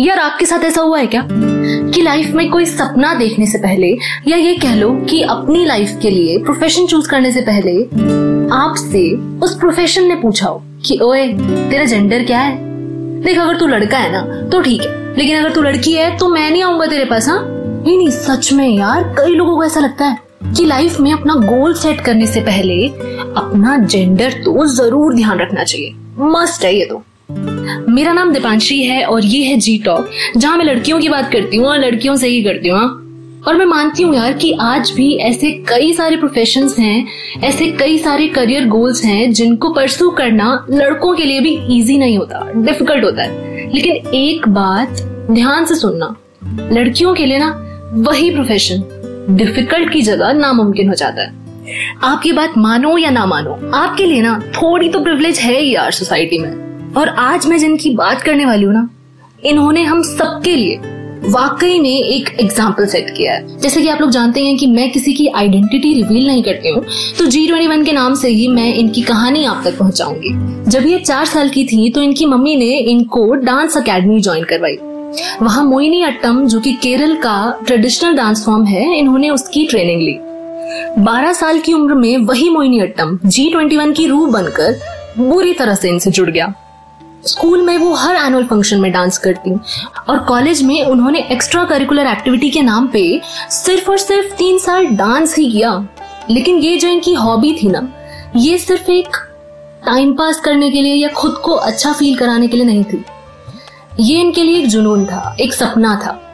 यार, आपके साथ ऐसा हुआ है क्या? कि लाइफ में कोई सपना देखने से पहले, या ये कह लो कि अपनी लाइफ के लिए प्रोफेशन चूज़ करने से पहले, आपसे उस प्रोफेशन ने पूछा हो कि, ओए, तेरा जेंडर क्या है? देख, अगर तू लड़का है ना तो ठीक है। लेकिन अगर तू लड़की है तो मैं नहीं आऊँगा तेरे पास हाँ? नहीं नहीं, सच में यार, कई लोगों को ऐसा लगता है कि लाइफ में अपना गोल सेट करने से पहले अपना जेंडर तो ज़रूर ध्यान रखना चाहिए। मस्ट है ये तो। मेरा नाम दीपांशी है और ये है जी टॉक जहाँ मैं लड़कियों की बात करती हूँ और लड़कियों से ही करती हूँ हाँ। और मैं मानती हूँ यार कि आज भी ऐसे कई सारे प्रोफेशन हैं, ऐसे कई सारे करियर गोल्स हैं, जिनको परसू करना लड़कों के लिए भी इजी नहीं होता डिफ़िकल्ट होता है। लेकिन एक बात ध्यान से सुनना, लड़कियों के लिए ना वही प्रोफेशन डिफ़िकल्ट की जगह नामुमकिन हो जाता है। आप ये बात मानो या ना मानो, आपके लिए ना थोड़ी तो प्रिविलेज है ही यार सोसाइटी में। और आज मैं जिनकी बात करने वाली हूँ ना, इन्होंने हम सबके लिए वाकई में एक एग्ज़ाम्पल सेट किया है। जैसे कि आप लोग जानते हैं कि मैं किसी की आइडेंटिटी रिवील नहीं करती हूँ तो जी ट्वेंटी वन के नाम से ही मैं इनकी कहानी आप तक पहुंचाऊँगी। जब ये चार साल की थी तो इनकी मम्मी ने इनको डांस अकेडमी ज्वाइन करवाई। वहाँ मोइनी अट्टम, जो कि केरल का ट्रेडिशनल डांस फॉर्म है, इन्होंने उसकी ट्रेनिंग ली। बारह साल की उम्र में वही मोइनी अट्टम जी ट्वेंटी वन की रूह बनकर बुरी तरह से इनसे जुड़ गया। स्कूल में वो हर एनुअल फ़ंक्शन में डांस करती और कॉलेज में उन्होंने एक्स्ट्रा करिकुलर एक्टिविटी के नाम पे सिर्फ़ और सिर्फ़ तीन साल डांस ही किया। लेकिन ये जो इनकी हॉबी थी ना, ये सिर्फ़ एक टाइम पास करने के लिए या खुद को अच्छा फील कराने के लिए नहीं थी। ये इनके लिए एक जुनून था, एक सपना था।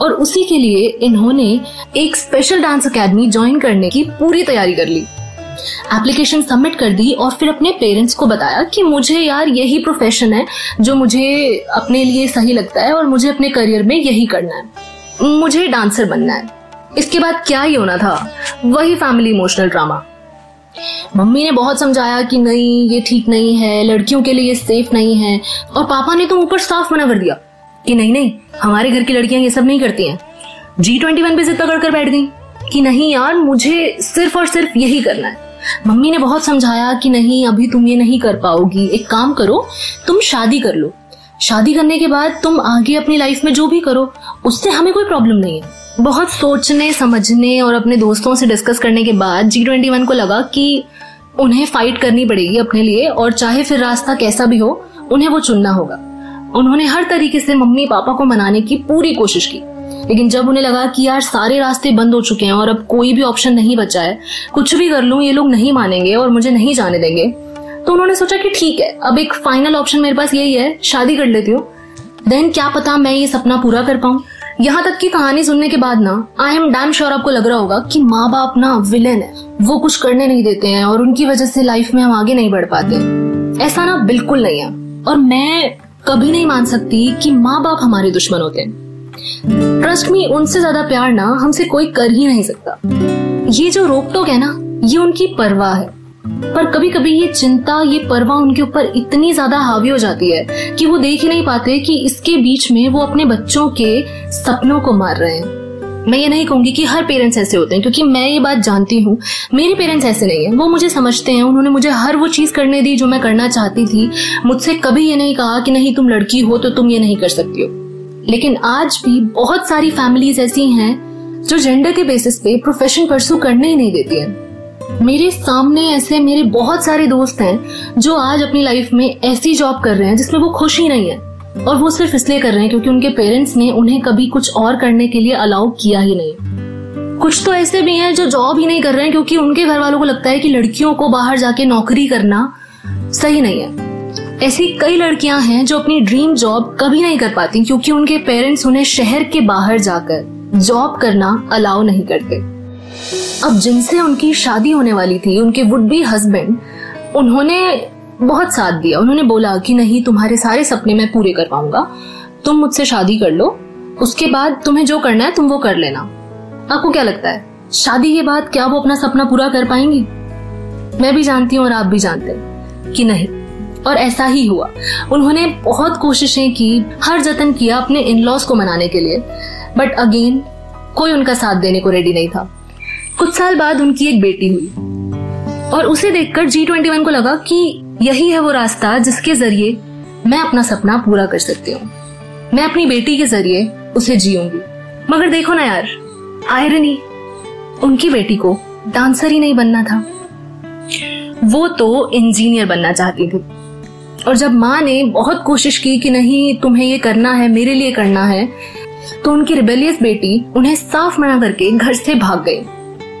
और उसी के लिए इन्होंने एक स्पेशल डांस अकेडमी ज्वाइन करने की पूरी तैयारी कर ली। एप्लीकेशन सबमिट कर दी और फिर अपने पेरेंट्स को बताया कि मुझे यार यही प्रोफेशन है जो मुझे अपने लिए सही लगता है और मुझे अपने करियर में यही करना है। मुझे डांसर बनना है। इसके बाद क्या ही होना था? वही फैमिली इमोशनल ड्रामा मम्मी ने बहुत समझाया कि नहीं, ये ठीक नहीं है, लड़कियों के लिए सेफ़ नहीं है और पापा ने तो ऊपर साफ़ मना कर दिया कि नहीं नहीं, हमारे घर की लड़कियाँ ये सब नहीं करती हैं। जी ट्वेंटी वन पे जिद पकड़ कर बैठ गई। कि नहीं यार, मुझे सिर्फ़ और सिर्फ़ यही करना है। मम्मी ने बहुत समझाया कि नहीं, अभी तुम ये नहीं कर पाओगी। एक काम करो, तुम शादी कर लो। शादी करने के बाद तुम आगे अपनी लाइफ में जो भी करो, उससे हमें कोई प्रॉब्लम नहीं है। बहुत सोचने, समझने और अपने दोस्तों से डिस्कस करने के बाद जी ट्वेंटी वन को लगा कि उन्हें फाइट करनी पड़ेगी अपने लिए और चाहे फिर रास्ता कैसा भी हो, उन्हें वो चुनना होगा। उन्होंने हर तरीके से मम्मी पापा को मनाने की पूरी कोशिश की। लेकिन जब उन्हें लगा कि यार सारे रास्ते बंद हो चुके हैं और अब कोई भी ऑप्शन नहीं बचा है, कुछ भी कर लूँ, ये लोग नहीं मानेंगे और मुझे नहीं जाने देंगे। तो उन्होंने सोचा कि ठीक है, अब एक फाइनल ऑप्शन मेरे पास यही है, शादी कर लेती हूँ। देन क्या पता मैं ये सपना पूरा कर पाऊँ। यहाँ तक की कहानी सुनने के बाद ना आई एम डैम श्योर आपको लग रहा होगा कि माँ बाप ना विलेन है। वो कुछ करने नहीं देते हैं और उनकी वजह से लाइफ में हम आगे नहीं बढ़ पाते। ऐसा ना बिल्कुल नहीं है। और मैं कभी नहीं मान सकती कि माँ बाप हमारे दुश्मन होते हैं ट्रस्ट मी उनसे ज़्यादा प्यार ना हमसे कोई कर ही नहीं सकता। ये जो रोक टोक है ना, ये उनकी परवाह है। पर कभी कभी ये चिंता, ये परवाह उनके ऊपर इतनी ज़्यादा हावी हो जाती है कि वो देख ही नहीं पाते कि इसके बीच में वो अपने बच्चों के सपनों को मार रहे हैं। मैं ये नहीं कहूँगी कि हर पेरेंट्स ऐसे होते हैं, क्योंकि मैं ये बात जानती हूँ। मेरे पेरेंट्स ऐसे नहीं है। वो मुझे समझते हैं, उन्होंने मुझे हर वो चीज़ करने दी जो मैं करना चाहती थी। मुझसे कभी ये नहीं कहा कि नहीं, तुम लड़की हो तो तुम ये नहीं कर सकती हो। लेकिन आज भी बहुत सारी फैमिलीज़ ऐसी हैं जो जेंडर के बेसिस पे प्रोफेशन परसू करने ही नहीं देती हैं। मेरे सामने ऐसे मेरे बहुत सारे दोस्त हैं जो आज अपनी लाइफ में ऐसी जॉब कर रहे हैं जिसमें वो खुश ही नहीं है। और वो सिर्फ़ इसलिए कर रहे हैं क्योंकि उनके पेरेंट्स ने उन्हें कभी कुछ और करने के लिए अलाउ किया ही नहीं। कुछ तो ऐसे भी हैं जो जॉब ही नहीं कर रहे हैं क्योंकि उनके घर वालों को लगता है कि लड़कियों को बाहर जाके नौकरी करना सही नहीं है। ऐसी कई लड़कियाँ हैं जो अपनी ड्रीम जॉब कभी नहीं कर पाती क्योंकि उनके पेरेंट्स उन्हें शहर के बाहर जाकर जॉब करना अलाउ नहीं करते। अब जिनसे उनकी शादी होने वाली थी, उनके वुड बी हस्बैंड उन्होंने बहुत साथ दिया। उन्होंने बोला कि नहीं, तुम्हारे सारे सपने मैं पूरे कर पाऊँगा तुम मुझसे शादी कर लो। उसके बाद तुम्हें जो करना है, तुम वो कर लेना। आपको क्या लगता है, शादी के बाद क्या वो अपना सपना पूरा कर पाएँगी? मैं भी जानती हूँ और आप भी जानते हैं कि नहीं। और ऐसा ही हुआ। उन्होंने बहुत कोशिशें की, हर जतन किया अपने इन लॉज को मनाने के लिए। बट अगेन कोई उनका साथ देने को रेडी नहीं था। कुछ साल बाद उनकी एक बेटी हुई। और उसे देखकर जी ट्वेंटी वन को लगा कि यही है वो रास्ता जिसके ज़रिए मैं अपना सपना पूरा कर सकती हूँ। मैं अपनी बेटी के ज़रिए उसे जीऊँगी। मगर देखो ना यार आयरनी उनकी बेटी को डांसर ही नहीं बनना था। वो तो इंजीनियर बनना चाहती थी। और जब माँ ने बहुत कोशिश की कि नहीं, तुम्हें ये करना है, मेरे लिए करना है तो उनकी रिबेलियस बेटी उन्हें साफ़ मना करके घर से भाग गई।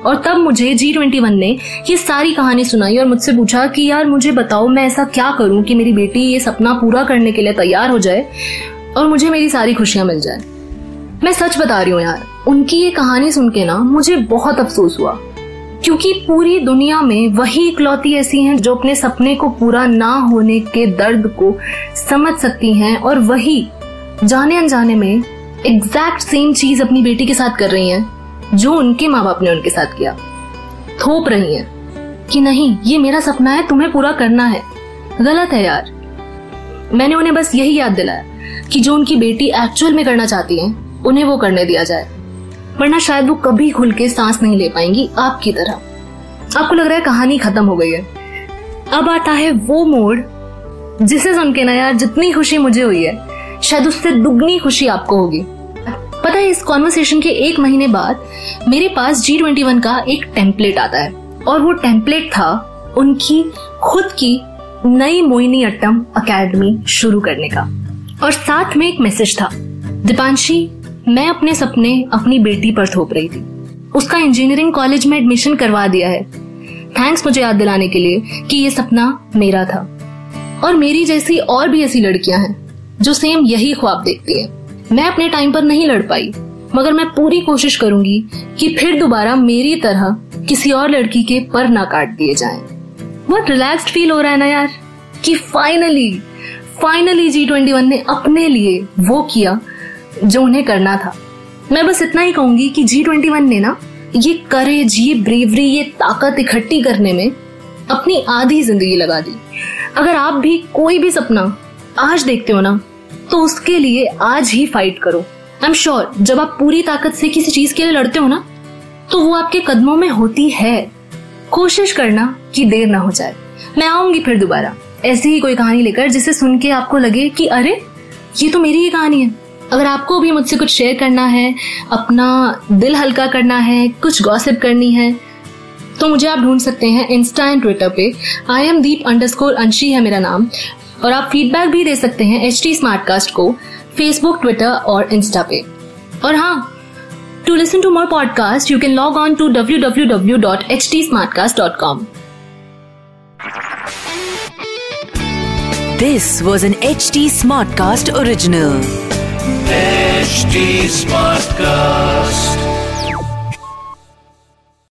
और तब मुझे जी ट्वेंटी वन ने ये सारी कहानी सुनाई और मुझसे पूछा कि, यार, मुझे बताओ, मैं ऐसा क्या करूँ कि मेरी बेटी ये सपना पूरा करने के लिए तैयार हो जाए और मुझे मेरी सारी खुशियाँ मिल जाए? मैं सच बता रही हूँ यार, उनकी ये कहानी सुन के ना मुझे बहुत अफसोस हुआ। क्योंकि पूरी दुनिया में वही इकलौती ऐसी हैं जो अपने सपने को पूरा ना होने के दर्द को समझ सकती हैं और वही जाने अनजाने में एग्जैक्ट सेम चीज़ अपनी बेटी के साथ कर रही हैं, जो उनके माँ बाप ने उनके साथ किया। थोप रही हैं कि नहीं, ये मेरा सपना है, तुम्हें पूरा करना है। गलत है यार। मैंने उन्हें बस यही याद दिलाया कि जो उनकी बेटी एक्चुअल में करना चाहती है, उन्हें वो करने दिया जाए। वरना शायद वो कभी खुल के सांस नहीं ले पाएँगी आपकी तरह। आपको लग रहा है कहानी खत्म हो गई है। अब आता है वो मोड, जिसे सुन के ना यार, जितनी खुशी मुझे हुई है, शायद उससे दुगनी खुशी आपको होगी। पता है, इस कॉन्वर्सेशन के एक महीने बाद मेरे पास जी ट्वेंटी वन का एक टेम्पलेट आता है, और वो टेम्पलेट था उनकी, खुद की नई मोइनी अट्टम अकेडमी शुरू करने का। और साथ में एक मैसेज था, दीपांशी मैं अपने सपने अपनी बेटी पर थोप रही थी। उसका इंजीनियरिंग कॉलेज में एडमिशन करवा दिया है। थैंक्स मुझे याद दिलाने के लिए कि ये सपना मेरा था। और मेरी जैसी और भी ऐसी लड़कियाँ हैं, जो सेम यही ख्वाब देखती है। मैं अपने टाइम पर नहीं लड़ पाई, मगर मैं पूरी कोशिश करूँगी कि फिर दोबारा मेरी तरह किसी और लड़की के पर ना काट दिए जाएँ। बहुत रिलैक्स्ड फील हो रहा है ना यार? कि finally finally G twenty one ने अपने लिए वो किया जो उन्हें करना था। मैं बस इतना ही कहूँगी कि जी ट्वेंटी वन ने ना, ये करेज ये ब्रेवरी ये ताकत इकट्ठी करने में अपनी आधी ज़िंदगी लगा दी। अगर आप भी कोई भी सपना आज देखते हो ना तो उसके लिए आज ही फाइट करो। आई एम श्योर जब आप पूरी ताकत से किसी चीज़ के लिए लड़ते हो ना तो वो आपके कदमों में होती है। कोशिश करना कि देर ना हो जाए। मैं आऊँगी फिर दोबारा। ऐसी ही कोई कहानी लेकर जिसे सुन के आपको लगे कि अरे, ये तो मेरी ही कहानी है। अगर आपको भी मुझसे कुछ शेयर करना है, अपना दिल हल्का करना है, कुछ गॉसिप करनी है तो मुझे आप ढूंढ सकते हैं इंस्टा एंड ट्विटर पे। आई एम दीप अंडर अंशी है मेरा नाम। और आप फीडबैक भी दे सकते हैं एच टी को फेसबुक ट्विटर और इंस्टा पे। और हाँ to listen to more podcast you can log on to W W W dot H T smart cast dot com This was an HT Smartcast original. HT Smartcast.